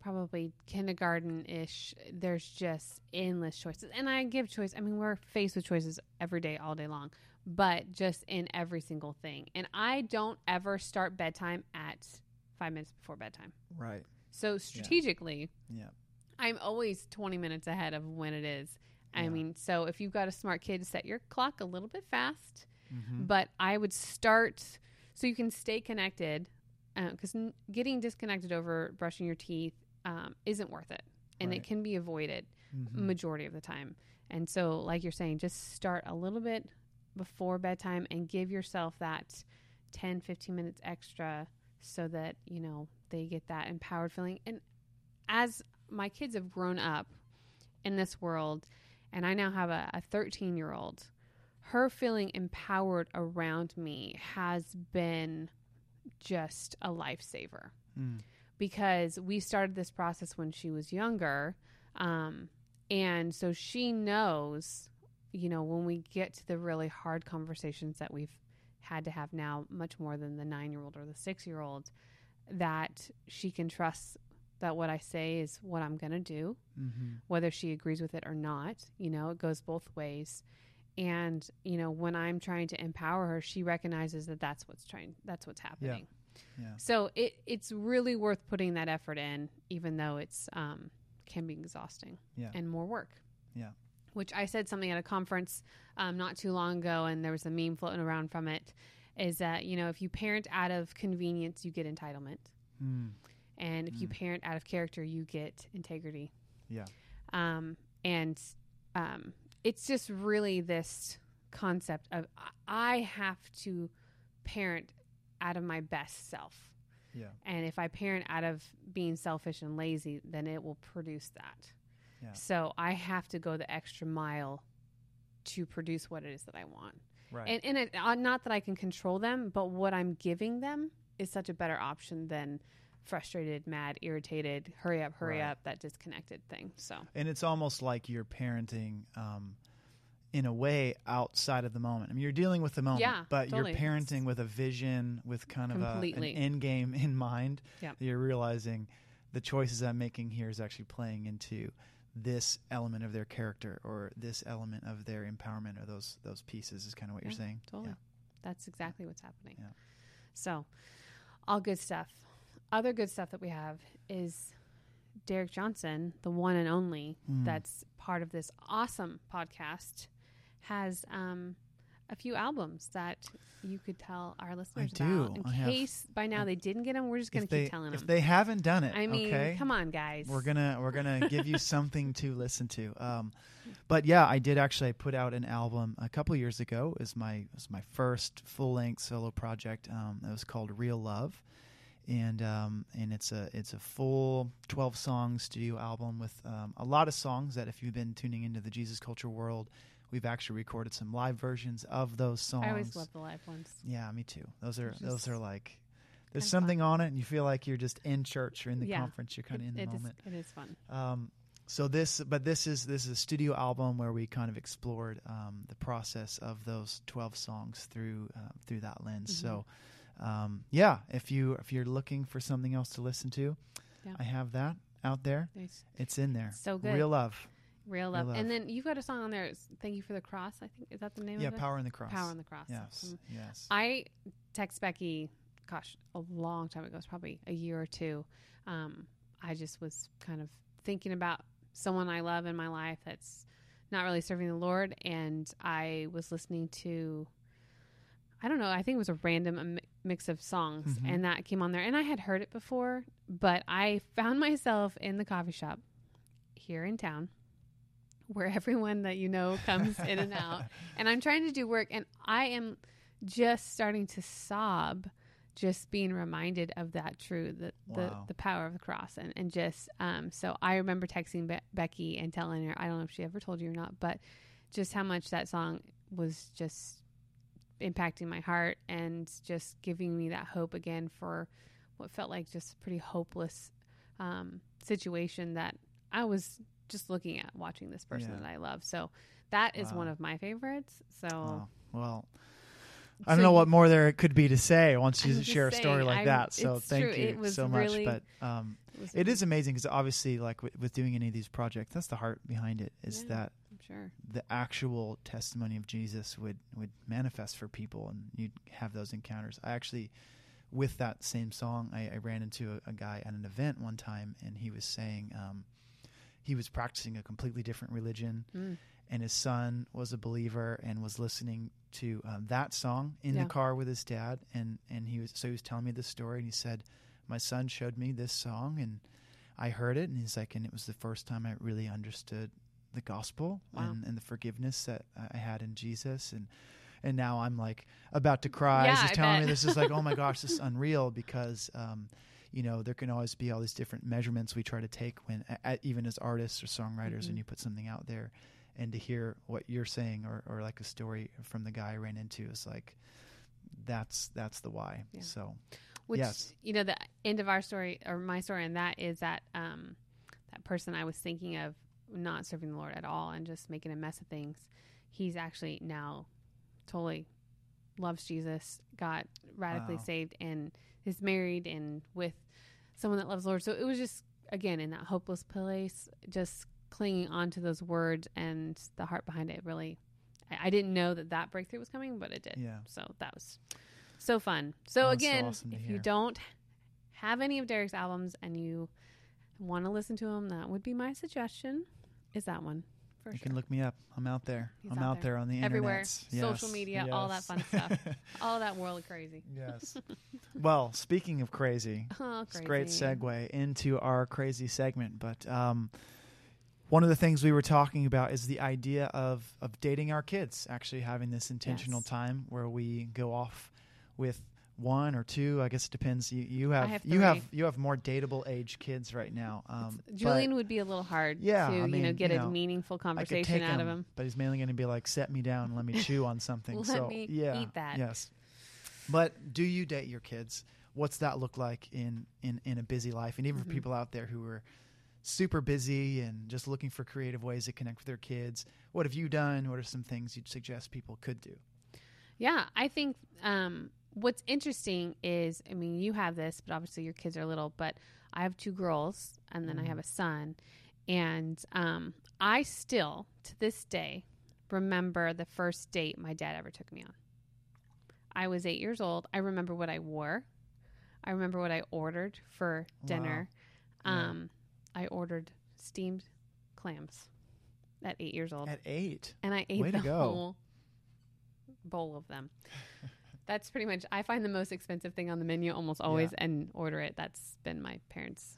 [SPEAKER 1] probably kindergarten ish. There's just endless choices, and I give choice. I mean, we're faced with choices every day, all day long, but just in every single thing. And I don't ever start bedtime at five minutes before bedtime.
[SPEAKER 2] right.
[SPEAKER 1] So strategically,
[SPEAKER 2] Yeah.
[SPEAKER 1] I'm always 20 minutes ahead of when it is. I mean, so if you've got a smart kid, set your clock a little bit fast,
[SPEAKER 2] Mhm.
[SPEAKER 1] but I would start so you can stay connected because n- getting disconnected over brushing your teeth um, isn't worth it. And
[SPEAKER 2] Right.
[SPEAKER 1] it can be avoided
[SPEAKER 2] Mhm.
[SPEAKER 1] majority of the time. And so, like you're saying, just start a little bit before bedtime and give yourself that 10, 15 minutes extra so that, you know, they get that empowered feeling. And as my kids have grown up in this world, and I now have a, a 13 year old, her feeling empowered around me has been just a lifesaver
[SPEAKER 2] Mm.
[SPEAKER 1] because we started this process when she was younger. Um, and so she knows, you know, when we get to the really hard conversations that we've had to have now, much more than the nine year old or the six year old, that she can trust that what I say is what I'm going to do,
[SPEAKER 2] Mhm.
[SPEAKER 1] whether she agrees with it or not. You know, it goes both ways. And, you know, when I'm trying to empower her, she recognizes that that's what's trying, that's what's happening.
[SPEAKER 2] Yeah.
[SPEAKER 1] So it it's really worth putting that effort in, even though it's um, can be exhausting
[SPEAKER 2] Yeah.
[SPEAKER 1] and more work.
[SPEAKER 2] Yeah.
[SPEAKER 1] Which I said something at a conference um, not too long ago, and there was a meme floating around from it. Is that you know if you parent out of convenience, you get entitlement,
[SPEAKER 2] Mm.
[SPEAKER 1] And if you
[SPEAKER 2] Mm.
[SPEAKER 1] parent out of character, you get integrity.
[SPEAKER 2] Yeah.
[SPEAKER 1] Um, and um, it's just really this concept of I- I have to parent out of my best self.
[SPEAKER 2] Yeah.
[SPEAKER 1] And if I parent out of being selfish and lazy, then it will produce that.
[SPEAKER 2] Yeah.
[SPEAKER 1] So I have to go the extra mile to produce what it is that I want.
[SPEAKER 2] Right.
[SPEAKER 1] And, and it, uh, not that I can control them, but what I'm giving them is such a better option than frustrated, mad, irritated, hurry up, hurry
[SPEAKER 2] Right.
[SPEAKER 1] up, that disconnected thing. So,
[SPEAKER 2] And it's almost like you're parenting um, in a way outside of the moment. I mean, you're dealing with the moment,
[SPEAKER 1] Yeah,
[SPEAKER 2] but
[SPEAKER 1] totally.
[SPEAKER 2] you're parenting with a vision, with kind of a, an end game in mind.
[SPEAKER 1] Yep.
[SPEAKER 2] You're realizing the choices I'm making here is actually playing into this element of their character or this element of their empowerment or those those pieces is kind of what
[SPEAKER 1] Yeah,
[SPEAKER 2] you're saying.
[SPEAKER 1] totally.
[SPEAKER 2] Yeah.
[SPEAKER 1] That's exactly what's happening.
[SPEAKER 2] Yeah.
[SPEAKER 1] So, all good stuff. Other good stuff that we have is Derek Johnson, the one and only,
[SPEAKER 2] Mm.
[SPEAKER 1] that's part of this awesome podcast, has um, a few albums that you could tell our listeners
[SPEAKER 2] do.
[SPEAKER 1] about. In
[SPEAKER 2] I have-
[SPEAKER 1] case by now they didn't get them, we're just going to
[SPEAKER 2] they
[SPEAKER 1] keep telling
[SPEAKER 2] if they haven't done it,
[SPEAKER 1] I mean,
[SPEAKER 2] okay,
[SPEAKER 1] come on, guys.
[SPEAKER 2] we're gonna we're gonna give you something to listen to. Um, but yeah, I did actually put out an album a couple years ago. It was my it was my first full length solo project. Um, it was called Real Love, and um, and it's a it's a full twelve song studio album with um, a lot of songs that if you've been tuning into the Jesus culture world, we've actually recorded some live versions of those songs.
[SPEAKER 1] I always love the live ones.
[SPEAKER 2] Yeah, me too. Those are
[SPEAKER 1] It's
[SPEAKER 2] those are like there's something
[SPEAKER 1] fun.
[SPEAKER 2] on it, and you feel like you're just in church or in the
[SPEAKER 1] Yeah.
[SPEAKER 2] conference. You're kind of in the
[SPEAKER 1] It- it is-
[SPEAKER 2] moment.
[SPEAKER 1] it is fun.
[SPEAKER 2] Um, so this, but this is this is a studio album where we kind of explored um, the process of those twelve songs through uh, through that lens. So, um, yeah, if you if you're looking for something else to listen to,
[SPEAKER 1] Yeah.
[SPEAKER 2] I have that out there.
[SPEAKER 1] There's
[SPEAKER 2] It's in there.
[SPEAKER 1] So good.
[SPEAKER 2] Real love.
[SPEAKER 1] real love.
[SPEAKER 2] love.
[SPEAKER 1] And then you've got a song on there. Thank you for the cross. I think is that the name
[SPEAKER 2] Yeah,
[SPEAKER 1] of it?
[SPEAKER 2] power in the cross.
[SPEAKER 1] Power on the cross.
[SPEAKER 2] Yes,
[SPEAKER 1] Um,
[SPEAKER 2] yes.
[SPEAKER 1] I text Becky, gosh, a long time ago. It's probably a year or two. Um, I just was kind of thinking about someone I love in my life that's not really serving the Lord, and I was listening to. I don't know. I think it was a random mix of songs,
[SPEAKER 2] Mhm.
[SPEAKER 1] and that came on there. And I had heard it before, but I found myself in the coffee shop here in town, where everyone that you know comes in and out, and I'm trying to do work, and I am just starting to sob just being reminded of that true the, the, the power of the cross and, and just um so i remember texting Be- becky and telling her i don't know if she ever told you or not but just how much that song was just impacting my heart and just giving me that hope again for what felt like just a pretty hopeless um situation that i was just looking at watching this person
[SPEAKER 2] Yeah.
[SPEAKER 1] that i love so that is one of my favorites so
[SPEAKER 2] Wow. Well, I don't
[SPEAKER 1] So
[SPEAKER 2] know what more there could be to say once you
[SPEAKER 1] I'm
[SPEAKER 2] share a story
[SPEAKER 1] saying,
[SPEAKER 2] like
[SPEAKER 1] I-
[SPEAKER 2] that. So thank
[SPEAKER 1] true.
[SPEAKER 2] you so much.
[SPEAKER 1] really-
[SPEAKER 2] But um,
[SPEAKER 1] it was
[SPEAKER 2] it is amazing because obviously, like with, with doing any of these projects, that's the heart behind it. Is
[SPEAKER 1] Yeah.
[SPEAKER 2] that
[SPEAKER 1] I'm sure
[SPEAKER 2] the actual testimony of Jesus would would manifest for people, and you'd have those encounters. I actually, with that same song, I, I ran into a, a guy at an event one time, and he was saying um, he was practicing a completely different religion,
[SPEAKER 1] Mm.
[SPEAKER 2] and his son was a believer and was listening to um, that song in
[SPEAKER 1] Yeah.
[SPEAKER 2] the car with his dad, and and he was so he was telling me this story, and he said, my son showed me this song, and I heard it, and he's like, and it was the first time I really understood the gospel
[SPEAKER 1] Wow.
[SPEAKER 2] and, and the forgiveness that I had in Jesus, and and now I'm like about to cry
[SPEAKER 1] Yeah,
[SPEAKER 2] as he's
[SPEAKER 1] I
[SPEAKER 2] telling me this is like, oh my gosh, this is unreal because. Um, you know, there can always be all these different measurements we try to take when, a- even as artists or songwriters,
[SPEAKER 1] Mhm.
[SPEAKER 2] when you put something out there, and to hear what you're saying, or, or like a story from the guy I ran into, is like, that's that's the why.
[SPEAKER 1] Yeah.
[SPEAKER 2] So
[SPEAKER 1] Which
[SPEAKER 2] Yes.
[SPEAKER 1] you know, the end of our story or my story, and that is that um, that person I was thinking of not serving the Lord at all and just making a mess of things. He's actually now totally loves Jesus, got radically
[SPEAKER 2] Wow.
[SPEAKER 1] saved, and is married and with someone that loves the Lord. So it was just again in that hopeless place, just clinging on to those words and the heart behind it. Really, I, I didn't know that that breakthrough was coming, but it did.
[SPEAKER 2] yeah,
[SPEAKER 1] So that was so fun. So
[SPEAKER 2] that's so
[SPEAKER 1] again,
[SPEAKER 2] awesome
[SPEAKER 1] if
[SPEAKER 2] hear.
[SPEAKER 1] you don't have any of Derek's albums and you want to listen to them, that would be my suggestion. Is that one for
[SPEAKER 2] you
[SPEAKER 1] sure?
[SPEAKER 2] can look me up. I'm out there.
[SPEAKER 1] He's
[SPEAKER 2] I'm
[SPEAKER 1] out
[SPEAKER 2] out
[SPEAKER 1] there.
[SPEAKER 2] there, on the internet.
[SPEAKER 1] Everywhere.
[SPEAKER 2] internets.
[SPEAKER 1] Social
[SPEAKER 2] Yes,
[SPEAKER 1] media, all that fun stuff. All that world of crazy.
[SPEAKER 2] yes. well, speaking of crazy,
[SPEAKER 1] Oh,
[SPEAKER 2] It's
[SPEAKER 1] crazy.
[SPEAKER 2] a great segue into our crazy segment. But um, one of the things we were talking about is the idea of of dating our kids. Actually, having this intentional
[SPEAKER 1] Yes.
[SPEAKER 2] time where we go off with one or two. I guess it depends. You you have,
[SPEAKER 1] have
[SPEAKER 2] you have you have more dateable age kids right now. Um,
[SPEAKER 1] Julian would be a little hard
[SPEAKER 2] Yeah,
[SPEAKER 1] to
[SPEAKER 2] I
[SPEAKER 1] you know get
[SPEAKER 2] you
[SPEAKER 1] a meaningful conversation out of him.
[SPEAKER 2] but he's mainly going to be like, "Set me down, and let me chew on something."
[SPEAKER 1] Let
[SPEAKER 2] so
[SPEAKER 1] me
[SPEAKER 2] yeah,
[SPEAKER 1] eat that.
[SPEAKER 2] Yes. But do you date your kids? What's that look like in in in a busy life? And even
[SPEAKER 1] Mhm.
[SPEAKER 2] for people out there who are super busy and just looking for creative ways to connect with their kids, what have you done? What are some things you'd suggest people could do?
[SPEAKER 1] Yeah, I think um, what's interesting is, I mean, you have this, but obviously your kids are little. But I have two girls, and then I
[SPEAKER 2] Mhm.
[SPEAKER 1] have a son, and um, I still, to this day, remember the first date my dad ever took me on. I was eight years old. I remember what I wore. I remember what I ordered for dinner.
[SPEAKER 2] Wow. Yeah.
[SPEAKER 1] Um, I ordered steamed clams at eight years old,
[SPEAKER 2] At eight.
[SPEAKER 1] and I ate
[SPEAKER 2] way to
[SPEAKER 1] the
[SPEAKER 2] go.
[SPEAKER 1] whole bowl of them. That's pretty much. I find the most expensive thing on the menu almost always and order it. That's been my parents'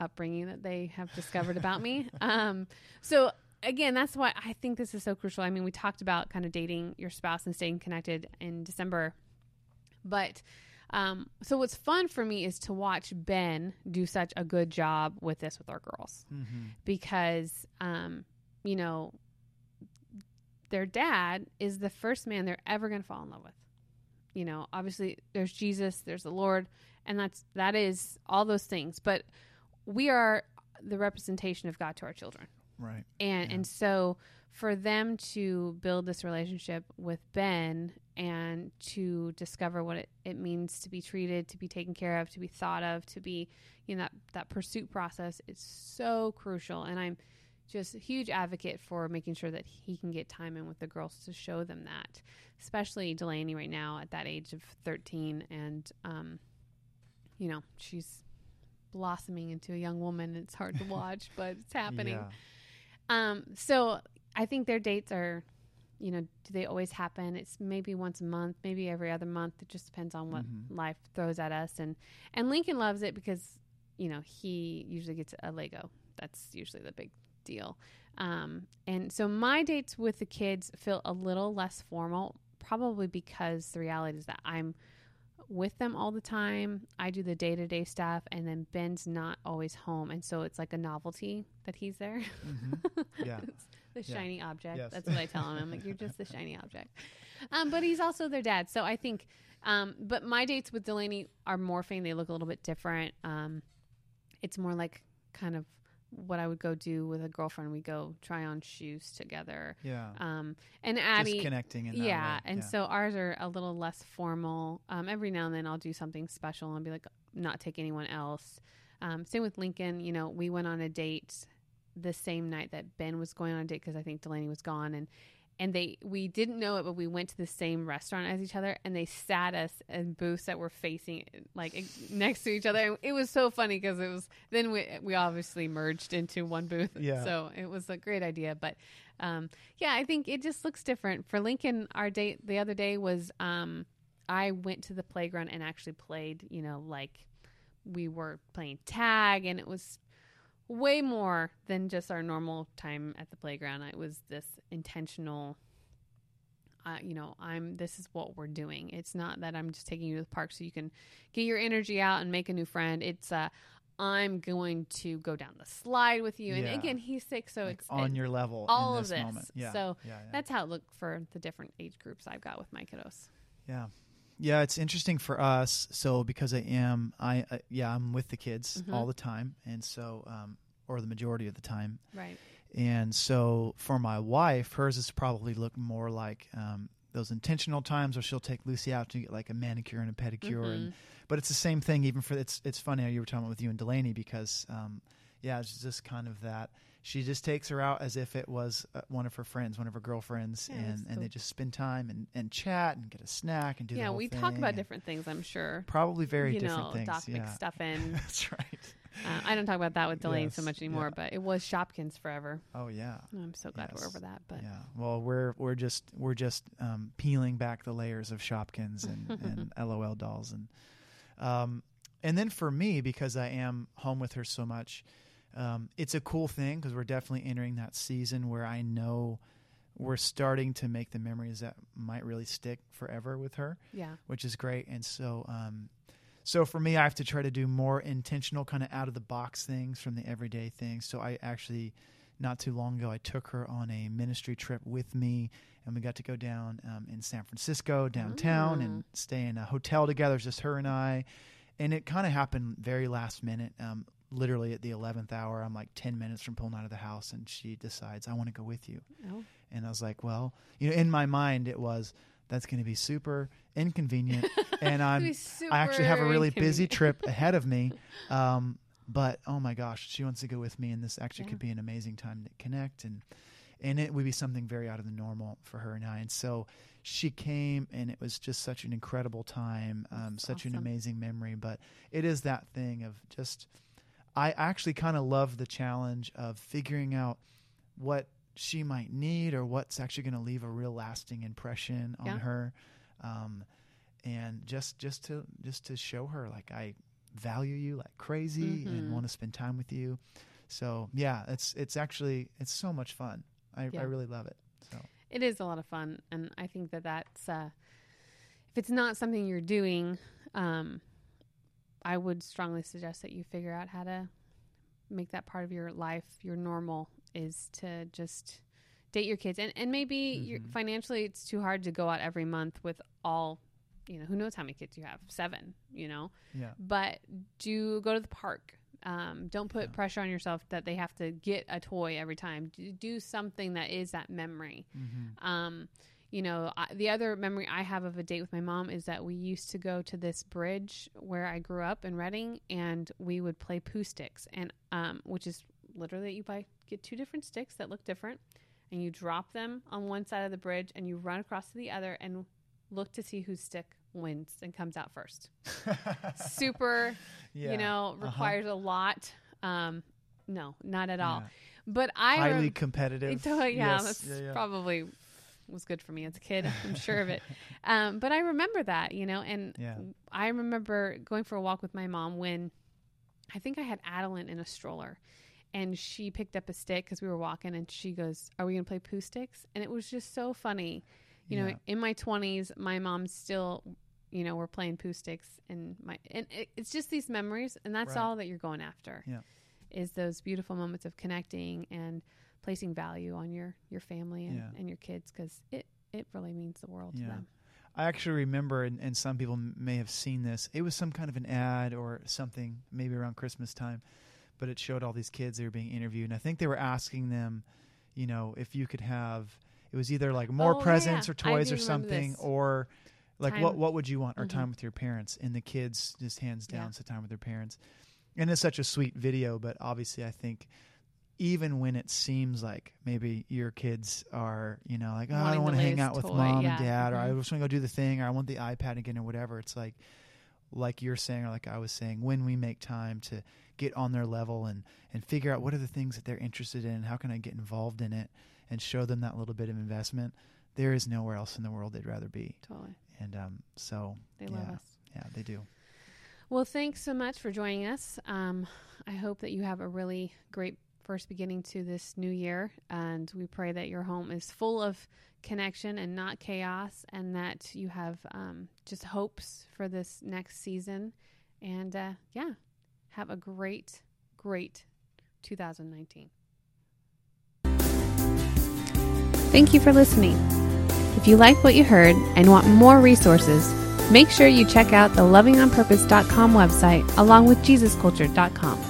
[SPEAKER 1] upbringing that they have discovered about me. Um, so again, that's why I think this is so crucial. I mean, we talked about kind of dating your spouse and staying connected in December, but um, so what's fun for me is to watch Ben do such a good job with this with our girls
[SPEAKER 2] Mm-hmm.
[SPEAKER 1] because um, you know their dad is the first man they're ever going to fall in love with. You know, obviously there's Jesus, there's the Lord, and that's that is all those things, but we are the representation of God to our children.
[SPEAKER 2] Right.
[SPEAKER 1] And
[SPEAKER 2] Yeah.
[SPEAKER 1] and so for them to build this relationship with Ben and to discover what it, it means to be treated, to be taken care of, to be thought of, to be, you know, that, that pursuit process is so crucial. And I'm just a huge advocate for making sure that he can get time in with the girls to show them that, especially Delaney right now at that age of 13. And, um, you know, she's blossoming into a young woman. It's hard to watch, but it's happening.
[SPEAKER 2] Yeah.
[SPEAKER 1] Um, so I think their dates are, you know, do they always happen? It's maybe once a month, maybe every other month. It just depends on what
[SPEAKER 2] Mhm.
[SPEAKER 1] life throws at us. And and Lincoln loves it because, you know, he usually gets a Lego. That's usually the big deal. Um, and so my dates with the kids feel a little less formal, probably because the reality is that I'm with them all the time. I do the day to day stuff, and then Ben's not always home, and so it's like a novelty that he's there.
[SPEAKER 2] Mhm. Yeah.
[SPEAKER 1] The
[SPEAKER 2] Yeah.
[SPEAKER 1] shiny object.
[SPEAKER 2] Yes.
[SPEAKER 1] That's what I tell him. I'm like, you're just the shiny object. Um, but he's also their dad, so I think. Um, but my dates with Delaney are morphing. They look a little bit different. Um, it's more like kind of what I would go do with a girlfriend. We go try on shoes together.
[SPEAKER 2] Yeah.
[SPEAKER 1] Um, and
[SPEAKER 2] Just connecting in that
[SPEAKER 1] yeah, and
[SPEAKER 2] yeah.
[SPEAKER 1] so ours are a little less formal. Um, every now and then I'll do something special and be like, not take anyone else. Um, same with Lincoln. You know, we went on a date the same night that Ben was going on a date because I think Delaney was gone, and and they we didn't know it, but we went to the same restaurant as each other, and they sat us in booths that were facing like next to each other. And it was so funny because it was then we we obviously merged into one booth.
[SPEAKER 2] Yeah.
[SPEAKER 1] So it was a great idea, but um, yeah, I think it just looks different for Lincoln. Our date the other day was um, I went to the playground and actually played. You know, like we were playing tag, and it was way more than just our normal time at the playground. It was this intentional. Uh, you know, I'm. This is what we're doing. It's not that I'm just taking you to the park so you can get your energy out and make a new friend. It's uh, I'm going to go down the slide with you. And
[SPEAKER 2] Yeah.
[SPEAKER 1] again, he's sick, so
[SPEAKER 2] Like
[SPEAKER 1] it's
[SPEAKER 2] on
[SPEAKER 1] it-
[SPEAKER 2] your level
[SPEAKER 1] all
[SPEAKER 2] in
[SPEAKER 1] of
[SPEAKER 2] this,
[SPEAKER 1] this.
[SPEAKER 2] moment. Yeah.
[SPEAKER 1] So
[SPEAKER 2] yeah.
[SPEAKER 1] that's how it looked for the different age groups I've got with my kiddos.
[SPEAKER 2] Yeah. Yeah, it's interesting for us. So because I am, I uh, yeah, I'm with the kids
[SPEAKER 1] Mhm.
[SPEAKER 2] all the time, and so um, or the majority of the time,
[SPEAKER 1] Right.
[SPEAKER 2] and so for my wife, hers is probably look more like um, those intentional times where she'll take Lucy out to get like a manicure and a pedicure, and but it's the same thing. Even for it's it's funny how you were talking about with you and Delaney because um, yeah, it's just kind of that. She just takes her out as if it was uh, one of her friends, one of her girlfriends,
[SPEAKER 1] Yeah,
[SPEAKER 2] and, and they just spend time and, and chat and get a snack and do the
[SPEAKER 1] yeah, we talk about different things. I'm sure.
[SPEAKER 2] Probably very
[SPEAKER 1] you
[SPEAKER 2] different
[SPEAKER 1] know,
[SPEAKER 2] things.
[SPEAKER 1] Doc
[SPEAKER 2] yeah.
[SPEAKER 1] McStuffin.
[SPEAKER 2] That's right.
[SPEAKER 1] Uh, I don't talk about that with Delaney so much anymore,
[SPEAKER 2] yeah.
[SPEAKER 1] but it was Shopkins forever.
[SPEAKER 2] Oh yeah.
[SPEAKER 1] I'm so glad
[SPEAKER 2] Yes.
[SPEAKER 1] we're over that. But
[SPEAKER 2] yeah. Well, we're we're just we're just um, peeling back the layers of Shopkins and, and LOL dolls and um, and then for me because I am home with her so much, um, it's a cool thing because we're definitely entering that season where I know we're starting to make the memories that might really stick forever with her.
[SPEAKER 1] yeah,
[SPEAKER 2] which is great. And so, um, so for me, I have to try to do more intentional, kind of out of the box things from the everyday things. So I actually, not too long ago, I took her on a ministry trip with me, and we got to go down um, in San Francisco downtown
[SPEAKER 1] Mm.
[SPEAKER 2] and stay in a hotel together, just her and I. And it kind of happened very last minute. Um, literally at the 11th hour, I'm like 10 minutes from pulling out of the house, and she decides, I want to go with you.
[SPEAKER 1] oh,
[SPEAKER 2] And I was like, well, you know, in my mind, it was that's going to be super inconvenient, and I'm I actually have a really busy trip ahead of me. Um, but oh my gosh, she wants to go with me, and this actually
[SPEAKER 1] Yeah.
[SPEAKER 2] could be an amazing time to connect, and and it would be something very out of the normal for her and I. And so she came, and it was just such an incredible time, um, such an amazing memory. But it is that thing of just. I actually kind of love the challenge of figuring out what she might need or what's actually going to leave a real lasting impression on
[SPEAKER 1] Yeah.
[SPEAKER 2] her. Um, and just just to just to show her like I value you like crazy and
[SPEAKER 1] Mhm.
[SPEAKER 2] want to spend time with you. So yeah, it's it's actually it's so much fun. I,
[SPEAKER 1] Yeah.
[SPEAKER 2] I really love it. So
[SPEAKER 1] It is a lot of fun, and I think that that's uh, if it's not something you're doing, um, I would strongly suggest that you figure out how to make that part of your life. Your normal is to just date your kids, and and maybe
[SPEAKER 2] Mhm.
[SPEAKER 1] financially it's too hard to go out every month with all. You know, who knows how many kids you have? Seven. You know,
[SPEAKER 2] yeah,
[SPEAKER 1] but do go to the park. Um, don't put
[SPEAKER 2] Yeah.
[SPEAKER 1] pressure on yourself that they have to get a toy every time. Do, do something that is that memory.
[SPEAKER 2] mm-hmm.
[SPEAKER 1] Um, you know, I, the other memory I have of a date with my mom is that we used to go to this bridge where I grew up in Reading, and we would play Pooh sticks, and um, which is literally you buy get two different sticks that look different, and you drop them on one side of the bridge, and you run across to the other, and look to see whose stick wins and comes out first. Super
[SPEAKER 2] yeah.
[SPEAKER 1] you know,
[SPEAKER 2] Uh-huh.
[SPEAKER 1] requires a lot. Um, no, not at all.
[SPEAKER 2] Yeah.
[SPEAKER 1] But I
[SPEAKER 2] highly
[SPEAKER 1] rem-
[SPEAKER 2] competitive.
[SPEAKER 1] Yeah,
[SPEAKER 2] Yes.
[SPEAKER 1] that's
[SPEAKER 2] yeah.
[SPEAKER 1] probably was good for me as a kid. I'm sure of it. Um, but I remember that, you know, and
[SPEAKER 2] Yeah.
[SPEAKER 1] I remember going for a walk with my mom when I think I had Adeline in a stroller. And she picked up a stick because we were walking, and she goes, "Are we gonna play Pooh sticks?" And it was just so funny, you know. In my twenties, my mom still, you know, we're playing Pooh sticks, and my and it, it's just these memories, and that's
[SPEAKER 2] Right.
[SPEAKER 1] all that you're going after.
[SPEAKER 2] Yeah.
[SPEAKER 1] is those beautiful moments of connecting and placing value on your your family and,
[SPEAKER 2] Yeah.
[SPEAKER 1] and your kids because it it really means the world
[SPEAKER 2] Yeah.
[SPEAKER 1] to them.
[SPEAKER 2] I actually remember, and, and some people m- may have seen this. It was some kind of an ad or something, maybe around Christmas time, but it showed all these kids they were being interviewed, and I think they were asking them, you know, if you could have. It was either like more
[SPEAKER 1] Oh,
[SPEAKER 2] presents
[SPEAKER 1] yeah.
[SPEAKER 2] or toys or something,
[SPEAKER 1] this.
[SPEAKER 2] or like
[SPEAKER 1] Time-
[SPEAKER 2] what what would you want or
[SPEAKER 1] Mhm.
[SPEAKER 2] time with your parents? And the kids just hands down
[SPEAKER 1] Yeah.
[SPEAKER 2] said time with their parents, and it's such a sweet video. But obviously, I think even when it seems like maybe your kids are, you know, like, oh, I don't want to hang out with
[SPEAKER 1] toy,
[SPEAKER 2] mom
[SPEAKER 1] yeah.
[SPEAKER 2] and dad, or I
[SPEAKER 1] Mhm.
[SPEAKER 2] just want to go do the thing, or I want the iPad again, or whatever. It's like, like you're saying, or like I was saying, when we make time to get on their level and and figure out what are the things that they're interested in, how can I get involved in it, and show them that little bit of investment. There is nowhere else in the world they'd rather be,
[SPEAKER 1] Totally,
[SPEAKER 2] and um, so
[SPEAKER 1] they love
[SPEAKER 2] Yeah.
[SPEAKER 1] us.
[SPEAKER 2] yeah, they do.
[SPEAKER 1] Well, thanks so much for joining us. Um, I hope that you have a really great first beginning to this new year, and we pray that your home is full of connection and not chaos, and that you have um, just hopes for this next season. And uh, yeah, have a great, great 2019. Thank you for listening. If you like what you heard and want more resources, make sure you check out the lovingonpurpose.com website along with jesusculture.com.